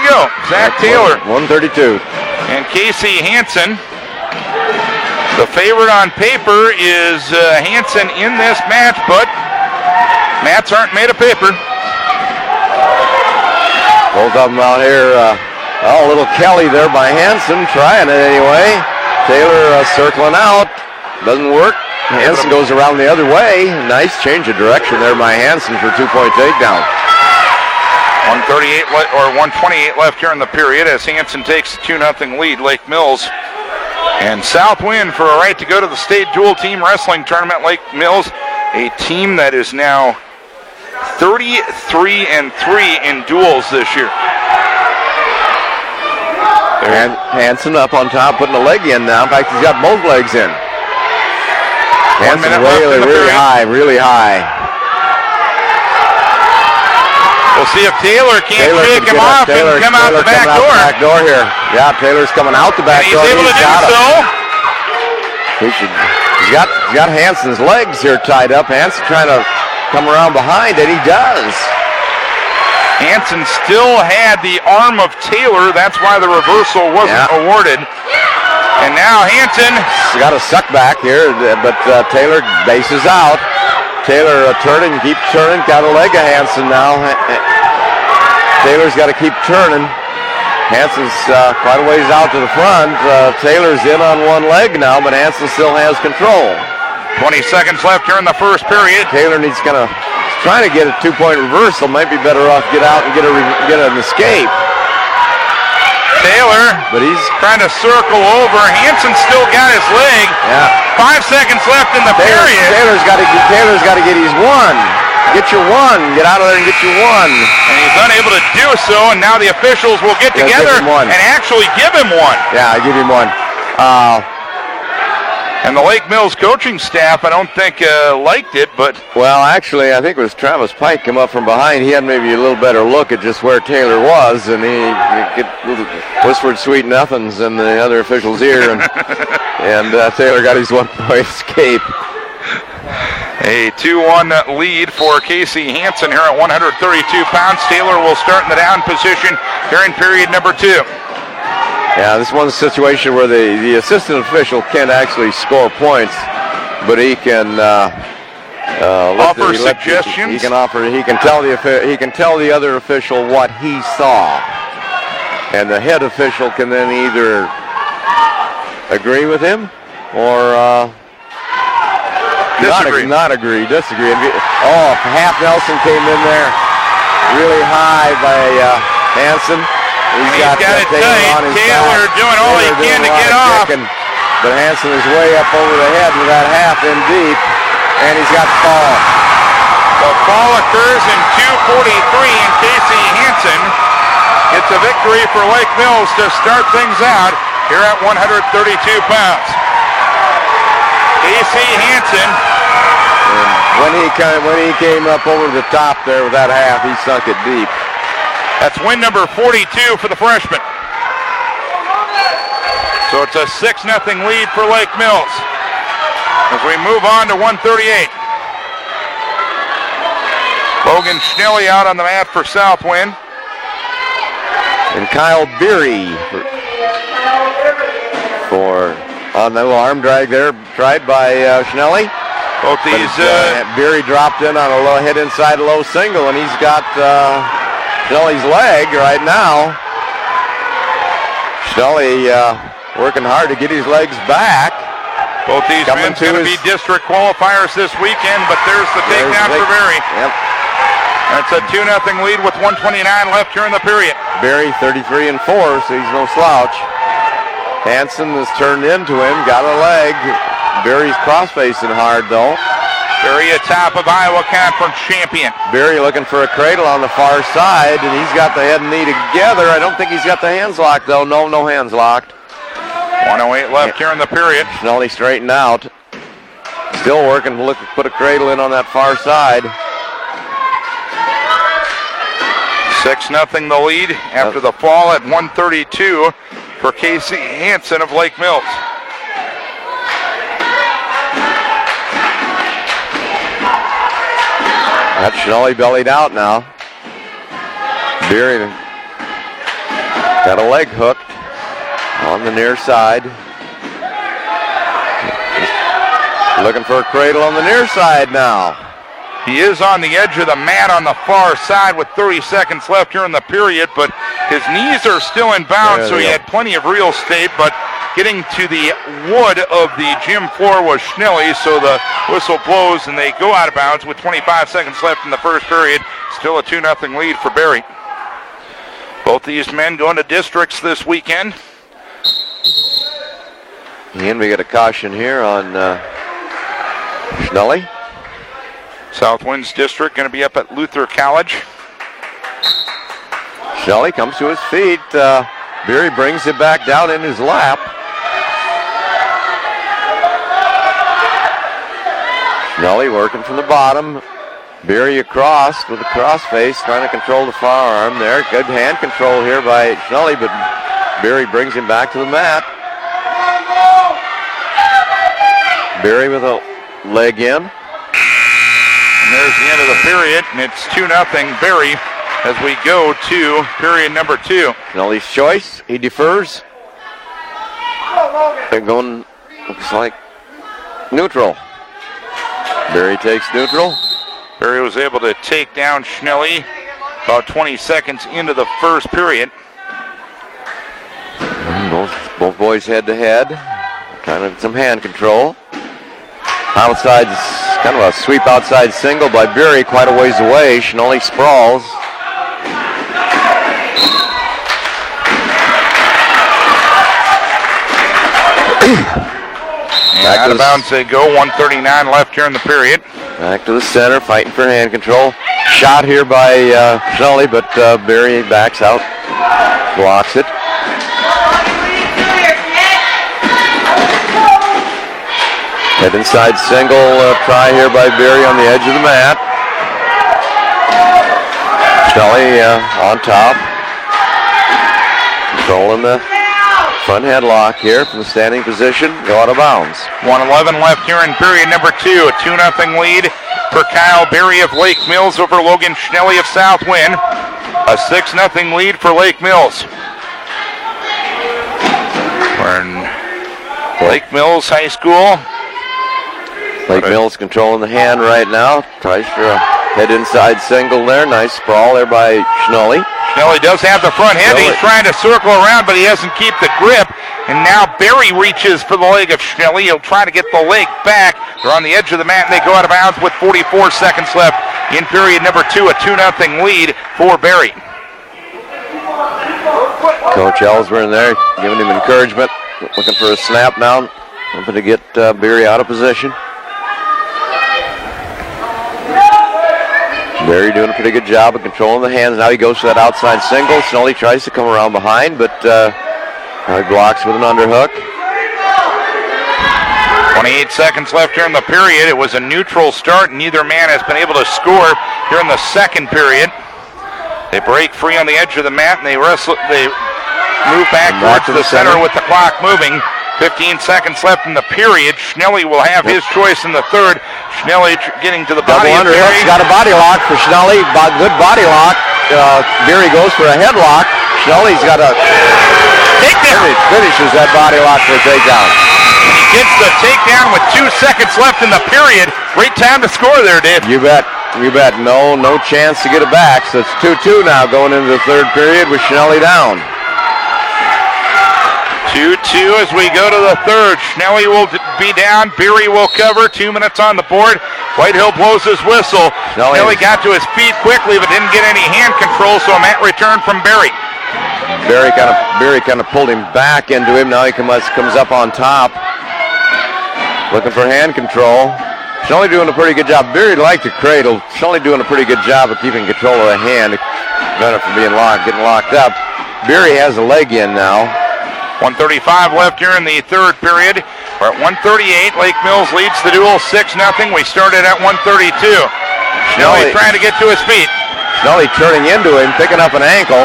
we go. Zach Taylor 132. and Casey Hansen. The favorite on paper is uh, Hansen in this match, but mats aren't made of paper. Both of them out here. Uh, oh, little Kelly there by Hansen, trying it anyway. Taylor uh, circling out. Doesn't work. Hansen goes around the other way. Nice change of direction there by Hansen for two-point takedown. 138 le- or 128 left here in the period as Hansen takes a 2 0 lead. Lake Mills and South Southwind for a right to go to the state dual team wrestling tournament. Lake Mills, a team that is now 33 and 3 in duels this year. And Hansen up on top, putting a leg in now. In fact, he's got both legs in. Hansen really, really period. high, really high. We'll see if Taylor can't Taylor shake can him off. Taylor, and come out the back out door. the back door here. Yeah, Taylor's coming out the back And he's door. able to do so. He should, he's got he's got Hansen's legs here tied up. Hansen trying to come around behind, and he does. Hansen still had the arm of Taylor. That's why the reversal wasn't Yeah. awarded. And now Hansen He's got a suck back here, but uh, Taylor bases out. Taylor uh, turning, keep turning. Got a leg of Hansen now. Taylor's got to keep turning. Hansen's uh, quite a ways out to the front. Uh, Taylor's in on one leg now, but Hansen still has control. 20 seconds left here in the first period. Taylor needs kind of trying to get a two-point reversal. Might be better off get out and get a re- get an escape. Taylor But he's trying to circle over. Hansen still got his leg. yeah. Five seconds left in the Taylor, period. Taylor's got to get Taylor's got to get his one. Get your one. Get out of there and get your one. And he's unable to do so. And now the officials will get Yeah, together one. and actually give him one. Yeah, I give him one. Uh, And the Lake Mills coaching staff, I don't think uh, liked it, but well, actually, I think it was Travis Pike come up from behind. He had maybe a little better look at just where Taylor was, and he, he whispered sweet nothings in the other official's ear, and, and uh, Taylor got his one-point escape. a 2-1 lead for Casey Hansen here at 132 pounds. Taylor will start in the down position here in period number two. Yeah, this one's a situation where the, the assistant official can't actually score points, but he can uh, uh, Offer the- let suggestions? he can offer. He can tell the he can tell the other official what he saw, and the head official can then either agree with him or uh, not, Disagree. not agree, disagree. Oh, half Nelson came in there really high by uh, Hansen. He's got that it Taylor tight. Taylor back. doing all he can to get of off. kicking, but Hansen is way up over the head with that half in deep, and he's got fall. The fall occurs in 2:43, and Casey Hansen gets a victory for Lake Mills to start things out here at 132 pounds. Casey Hansen, And when he came, when he came up over the top there with that half, he sunk it deep. That's win number 42 for the freshman. So it's a 6 0 lead for Lake Mills. As we move on to 138. Logan Schnelly out on the mat for Southwind. And Kyle Beery for, for on the arm drag there, tried by uh, Schnelly. Both But these uh, uh, Beery dropped in on a low hit inside low single, and he's got uh, Schnelly's leg right now. Schnelly uh, working hard to get his legs back. Both these Coming going to be district qualifiers this weekend, but there's the There's takedown for Berry. Yep. That's a 2 0 lead with 129 left here in the period. Barry 33 and 4, so he's no slouch. Hansen has turned into him, got a leg. Barry's cross-facing hard though. Berry atop of Iowa Conference champion. Barry looking for a cradle on the far side, and he's got the head and knee together. I don't think he's got the hands locked though. No, no hands locked. 108 left here in the period. Schnelly straightened out. Still working to look put a cradle in on that far side. 6 0 the lead after uh, the fall at 132 for Casey Hansen of Lake Mills. That's Schnelly bellied out now. Beery Got a leg hooked on the near side. Looking for a cradle on the near side now. He is on the edge of the mat on the far side with 30 seconds left here in the period, but his knees are still in bounds, so he go. had plenty of real estate, but getting to the wood of the gym floor was Schnelly, so the whistle blows and they go out of bounds with 25 seconds left in the first period. Still a 2 0 lead for Barry. Both these men going to districts this weekend. And we get a caution here on uh, Schnelly. Southwinds District going to be up at Luther College. Schnelly comes to his feet. Uh, Beery brings it back down in his lap. Schnelly working from the bottom. Beery across with a cross face, trying to control the firearm there. Good hand control here by Schnelly, but Beery brings him back to the mat. Beery with a leg in. And there's the end of the period, and it's 2 0 Barry as we go to period number two. Schnelly's choice. He defers. They're going, looks like neutral. Barry takes neutral. Barry was able to take down Schnelly about 20 seconds into the first period. Mm, both, both boys head to head. Kind of some hand control. Outside, kind of a sweep outside single by Beery, quite a ways away. Schnelly sprawls. Back out to of the- bounds they go. 139 left here in the period. Back to the center, fighting for hand control. Shot here by uh, but uh, Barry backs out, blocks it. Head inside single uh, try here by Barry on the edge of the mat. Schnelly uh, on top. Controlling the front headlock here from the standing position. Go out of bounds. 111 left here in period number two. A 2 0 lead for Kyle Berry of Lake Mills over Logan Schnelly of Southwind. A 6 0 lead for Lake Mills. We're in Lake Mills High School. Lake. Mills controlling the hand right now. Tries for a head inside single there. Nice sprawl there by Schnelly. Schnelly does have the front head. He's trying to circle around, but he doesn't keep the grip. And now Barry reaches for the leg of Schnelly. He'll try to get the leg back. They're on the edge of the mat, and they go out of bounds with 44 seconds left in period number two. A 2 0 lead for Barry. Coach Ellsworth in there giving him encouragement. Looking for a snap now. Hoping to get uh, Beery out of position. Barry doing a pretty good job of controlling the hands. Now he goes for that outside single. Schnelly tries to come around behind, but uh, blocks with an underhook. 28 seconds left here in the period. It was a neutral start, and neither man has been able to score here in the second period. They break free on the edge of the mat, and they wrestle. They move back to the, the center. center. with the clock moving. 15 seconds left in the period. Schnelly will have his choice in the third. Schnelly getting to the Double body of underhook's Barry. got a body lock for Schnelly. Bo- Good body lock. Uh, Beery goes for a headlock. Schnelly's got a Takedown. finish, finishes that body lock for a takedown. He gets the takedown with two seconds left in the period. Great time to score there, Dave. You bet. You bet. No, no chance to get it back. So it's 2-2 now going into the third period with Schnelly down. 2 2 as we go to the third. Schnelly will be down. Beery will cover. Two minutes on the board. Whitehill blows his whistle. Schnelly- Schnelly got to his feet quickly but didn't get any hand control, so a mat return from Berry. Berry kind of Barry kind of pulled him back into him. Now he comes comes up on top, looking for hand control. Schnelly doing a pretty good job. Berry liked the cradle. Schnelly doing a pretty good job of keeping control of the hand, it from being locked, getting locked up. Barry has a leg in now. 135 left here in the third period. We're at 138. Lake Mills leads the duel 6 0. We started at 132. Schnelly trying to get to his feet. Schnelly turning into him, picking up an ankle.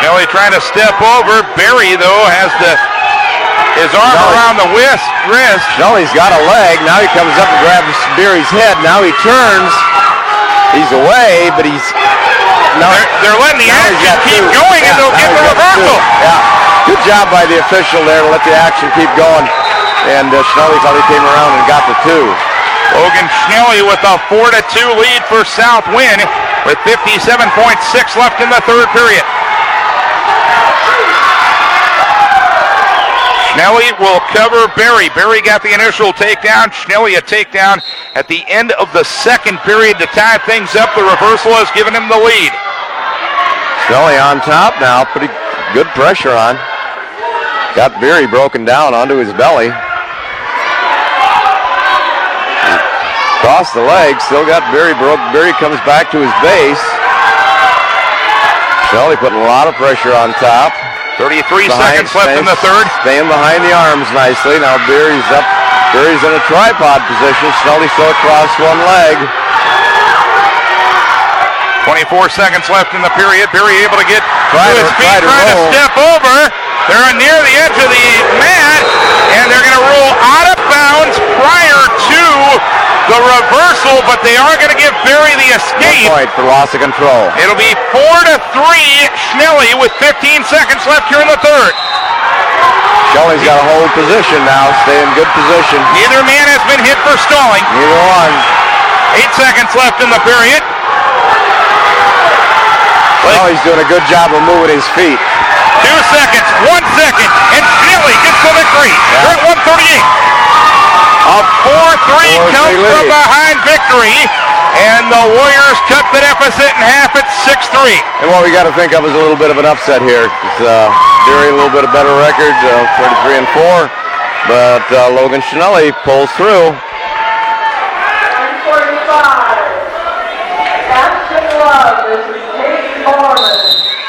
Schnelly trying to step over. Barry, though, has the his arm Schnelly- around the wrist. wrist. Schnelly's got a leg. Now he comes up and grabs Barry's head. Now he turns. He's away, but he's no. They're, they're letting the action keep two. going, yeah, and they'll get the reversal. Yeah, good job by the official there to let the action keep going. And uh, Schnelly finally came around and got the two. Logan Schnelly with a 4 to 2 lead for South Win with 57.6 left in the third period. Schnelly will cover Barry. Barry got the initial takedown. Schnelly a takedown at the end of the second period to tie things up. The reversal has given him the lead. Schnelly on top now. Pretty good pressure on. Got Barry broken down onto his belly. Cross the leg. Still got Barry broke. Barry comes back to his base. Schnelly putting a lot of pressure on top. 33 behind, seconds left in the third. Staying behind the arms nicely. Now Beery's up. Beery's in a tripod position. Schnelly still across one leg. 24 seconds left in the period. Beery able to get try to, his feet, try trying to, to step over. They're near the edge of the mat, and they're going to roll out of bounds prior to the reversal, but they are going to give Barry the escape. point for loss of control. It'll be four to three. Schnelly with 15 seconds left here in the third. Schnelly's got a hold position now, stay in good position. Neither man has been hit for stalling. Neither one. Eight seconds left in the period. Well, he's doing a good job of moving his feet. Two seconds, one second, and Schnelly gets the victory. Yeah. They're at 138. A 4-3 comes from behind victory. And the Warriors cut the deficit in half at 6-3. And what we got to think of is a little bit of an upset here. It's uh, Derry a little bit of better record, uh, 33 and 4. But uh, Logan Schnelly pulls through.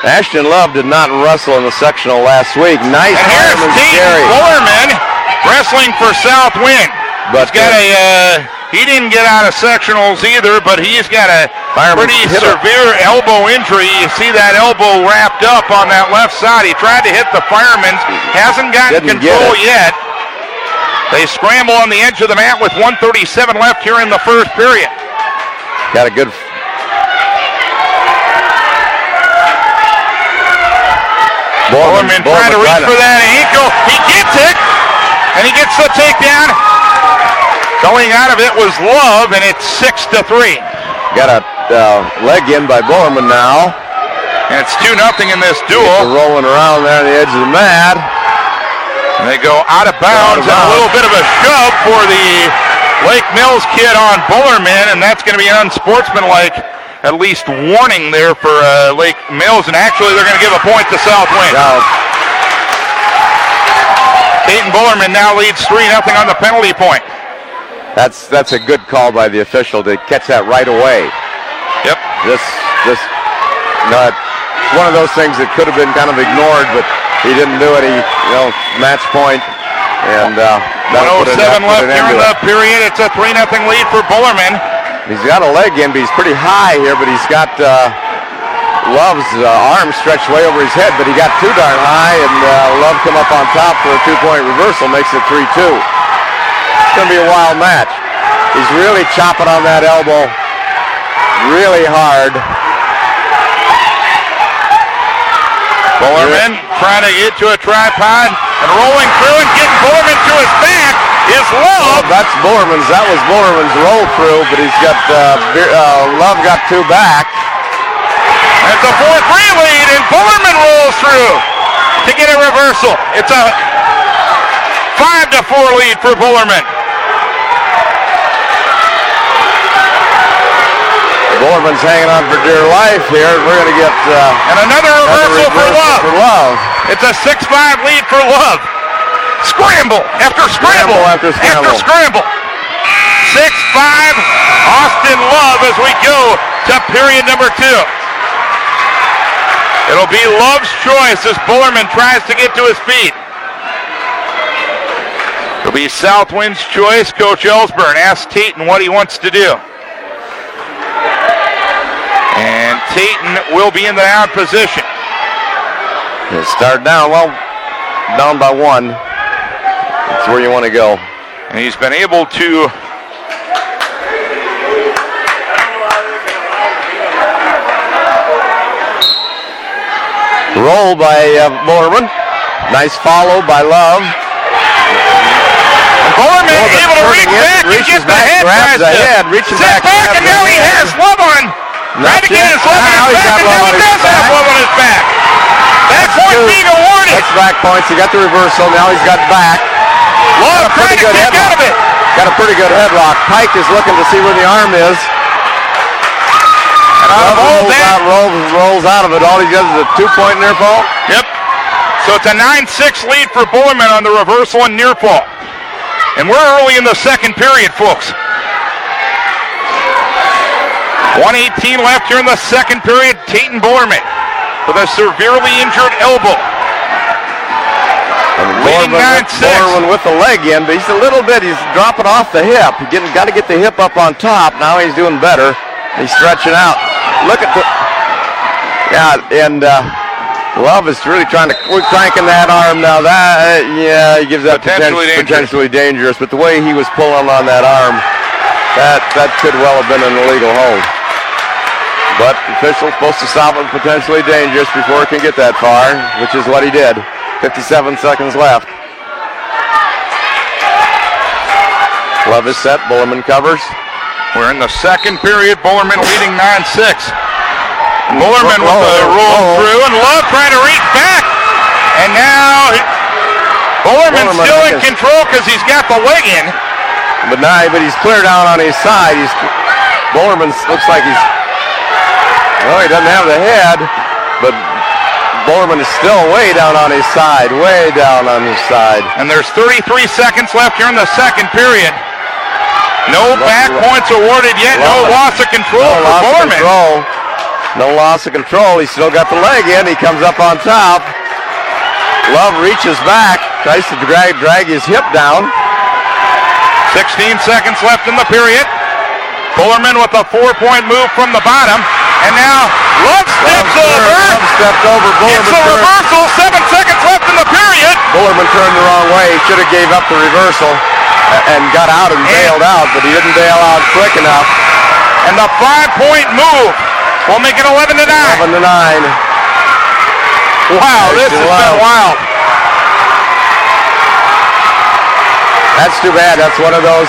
Ashton Love did not wrestle in the sectional last week. Nice and here's Bullerman wrestling for South Southwind. But he's got a. Uh, he didn't get out of sectionals either, but he's got a pretty severe elbow injury. You see that elbow wrapped up on that left side. He tried to hit the fireman, hasn't gotten didn't control yet. They scramble on the edge of the mat with 137 left here in the first period. Got a good Borman, trying to reach for that ankle. He gets it, and he gets the takedown. Going out of it was Love, and it's six to three. Got a uh, leg in by Borman now. And it's 2 nothing in this duel. rolling around there on the edge of the mat. And they go out of bounds, out of bounds. and a little bit of a shove for the Lake Mills kid on Bullerman, and that's going to be unsportsmanlike at least warning there for uh, Lake Mills, and actually they're going to give a point to Southwind. Yeah. Peyton Bullerman now leads 3 nothing on the penalty point. That's that's a good call by the official to catch that right away. Yep. This this not one of those things that could have been kind of ignored, but he didn't do it. He you know match point, and uh, 107 left here in the period. It's a three nothing lead for Bullerman. He's got a leg in, but he's pretty high here. But he's got uh, Love's uh, arm stretched way over his head, but he got too darn high, and uh, Love come up on top for a two-point reversal, makes it 3-2. It's going to be a wild match. He's really chopping on that elbow really hard. Bullerman trying to get to a tripod and rolling through and getting Bullerman to his back is Love. Oh, that's Bullerman's. That was Bullerman's roll through, but he's got uh, uh, Love got two back. It's a 4-3 lead, and Bullerman rolls through to get a reversal. It's a 5 to 4 lead for Bullerman. Bullerman's hanging on for dear life here. We're going to get uh, and another reversal, another reversal for, Love. for Love. It's a 6-5 lead for Love. Scramble after scramble, after scramble. After scramble. 6-5 Austin Love as we go to period number two. It'll be Love's choice as Bullerman tries to get to his feet. It'll be Southwind's choice. Coach Ellsburn asks Tatum what he wants to do. And Tatum will be in the down position. He'll start down, well, down by one. It's where you want to go. And he's been able to roll by uh, Moorman. Nice follow by Love. Moorman well, able to reach back and get the head. Grabs the head, reaches back. back and now he has Love on. Not Tried to get his Love on his back, and now he does have Love on his back. Back point being awarded. That's back points. He got the reversal. Now he's got back. Love trying to kick out of it. Got a pretty good headlock. Pike is looking to see where the arm is. And out rolls out, rolls, rolls out of it. All he does is a two-point near fall. Yep. So it's a 9-6 lead for Bullerman on the reversal and near fall. And we're early in the second period, folks. 118 left here in the second period. Tatum Bullerman with a severely injured elbow. 9-6. Borman with the leg in, but he's a little bit, he's dropping off the hip. He getting, got to get the hip up on top. Now he's doing better. He's stretching out. Look at the, yeah, and uh, Love is really trying to, we're cranking that arm now. That, uh, yeah, he gives that potentially, poten- dangerous. potentially dangerous. But the way he was pulling on that arm, that, that could well have been an illegal hold. But the official's supposed to stop him potentially dangerous before it can get that far, which is what he did. 57 seconds left. Love is set. Bullerman covers. We're in the second period. Bullerman leading 9-6. Bullerman with the Roll, through and Love trying to reach back. And now Bullerman's Bullerman still in is- control because he's got the leg in. But now, but he's clear down on his side. He's Bullerman looks like he's. Well, he doesn't have the head, but Bullerman is still way down on his side, way down on his side. And there's 33 seconds left here in the second period. No back points awarded yet. No Love. loss of control No for Borman. control. No loss of control. He's still got the leg in. He comes up on top. Love reaches back, tries to drag drag his hip down. 16 seconds left in the period. Bullerman with a four-point move from the bottom. And now Love steps Love, over. Love stepped over. It's Bullerman the turned, reversal. Seven seconds left in the period. Bullerman turned the wrong way. He should have gave up the reversal and got out and bailed out, but he didn't bail out quick enough. And the five-point move will make it 11 to 9. 11 to 9. Wow, this has been wild. That's too bad. That's one of those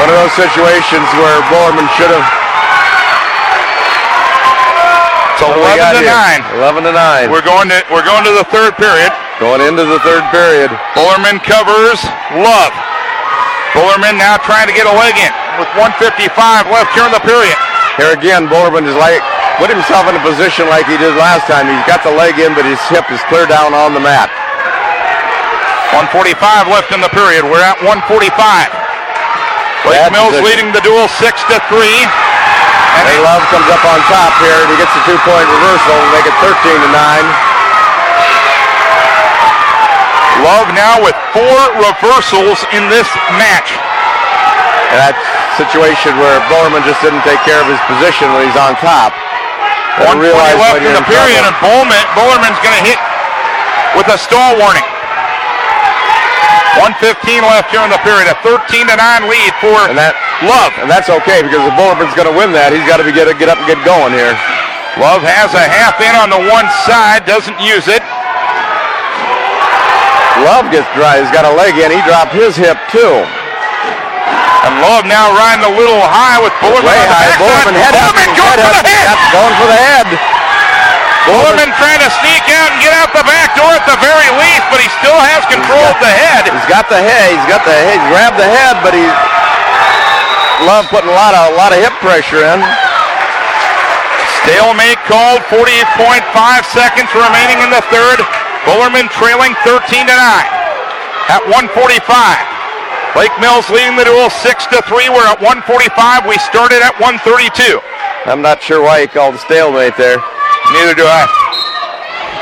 one of those situations where Bullerman should have. So What do we 11 got to here? 9. 11 to 9. We're going to we're going to the third period. going into the third period. Bullerman covers Love. Bullerman now trying to get a leg in with 155 left here in the period. Here again, Bullerman is like put himself in a position like he did last time. He's got the leg in, but his hip is clear down on the mat. 145 left in the period. We're at 145. Lake Mills position. leading the duel six to three. And And Love comes up on top here, and he gets a two-point reversal, and make it 13 to 9. Love now with four reversals in this match. And that situation where Bullerman just didn't take care of his position when he's on top. One 120 realize left in the period, and trouble. Bowman, Bullerman's going to hit with a stall warning. 115 left here in the period, a 13 to 9 lead for And that Love. and that's okay because if Bullerman's going to win that, he's got to be get get up and get going here. Love has a half in on the one side, doesn't use it. Love gets dry. He's got a leg in. He dropped his hip too. And Love now riding a little high with Bullerman Way high. Bullerman head up. Bullerman going head for up. head. Yep, Going for the head. Bullerman trying to sneak out and get out the back door at the very least, but he still has control of the head. He's got the head. He's got the head. He grabbed the head, but he Love putting a lot of a lot of hip pressure in. Stalemate called, 48.5 seconds remaining in the third. Bullerman trailing 13 to 9 at 145. Lake Mills leading the duel 6 to 3. We're at 145. We started at 132. I'm not sure why he called a stalemate there. Neither do I.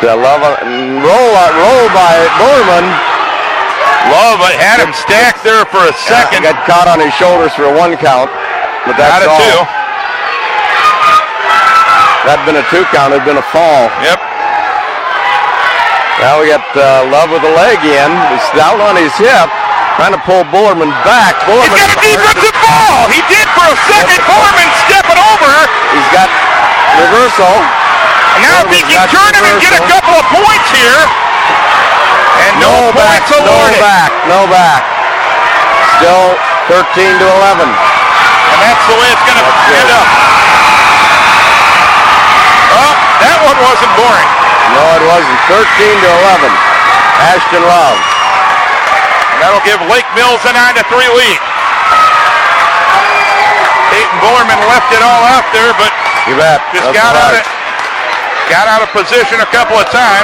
The love roll roll by Bullerman. Love had him stacked there for a second. Got caught on his shoulders for a one count, but that's Out of all. two. That'd been a two count. It'd been a fall. Yep. Now we got uh, Love with the leg in. He's down on his hip, trying to pull Bullerman back. He's Bullerman. got a defensive ball. He did for a second. Bullerman stepping over. He's got reversal. Now if he can turn it and get a couple of points here. And no, back, points no back, no back. Still 13 to 11. And that's the way it's going to end up. Oh, that one wasn't boring. No, it wasn't. 13 to 11. Ashton Love. And that'll give Lake Mills a 9 to 3 lead. Peyton Bullerman left it all out there, but You bet. just That's got out right. of got out of position a couple of times.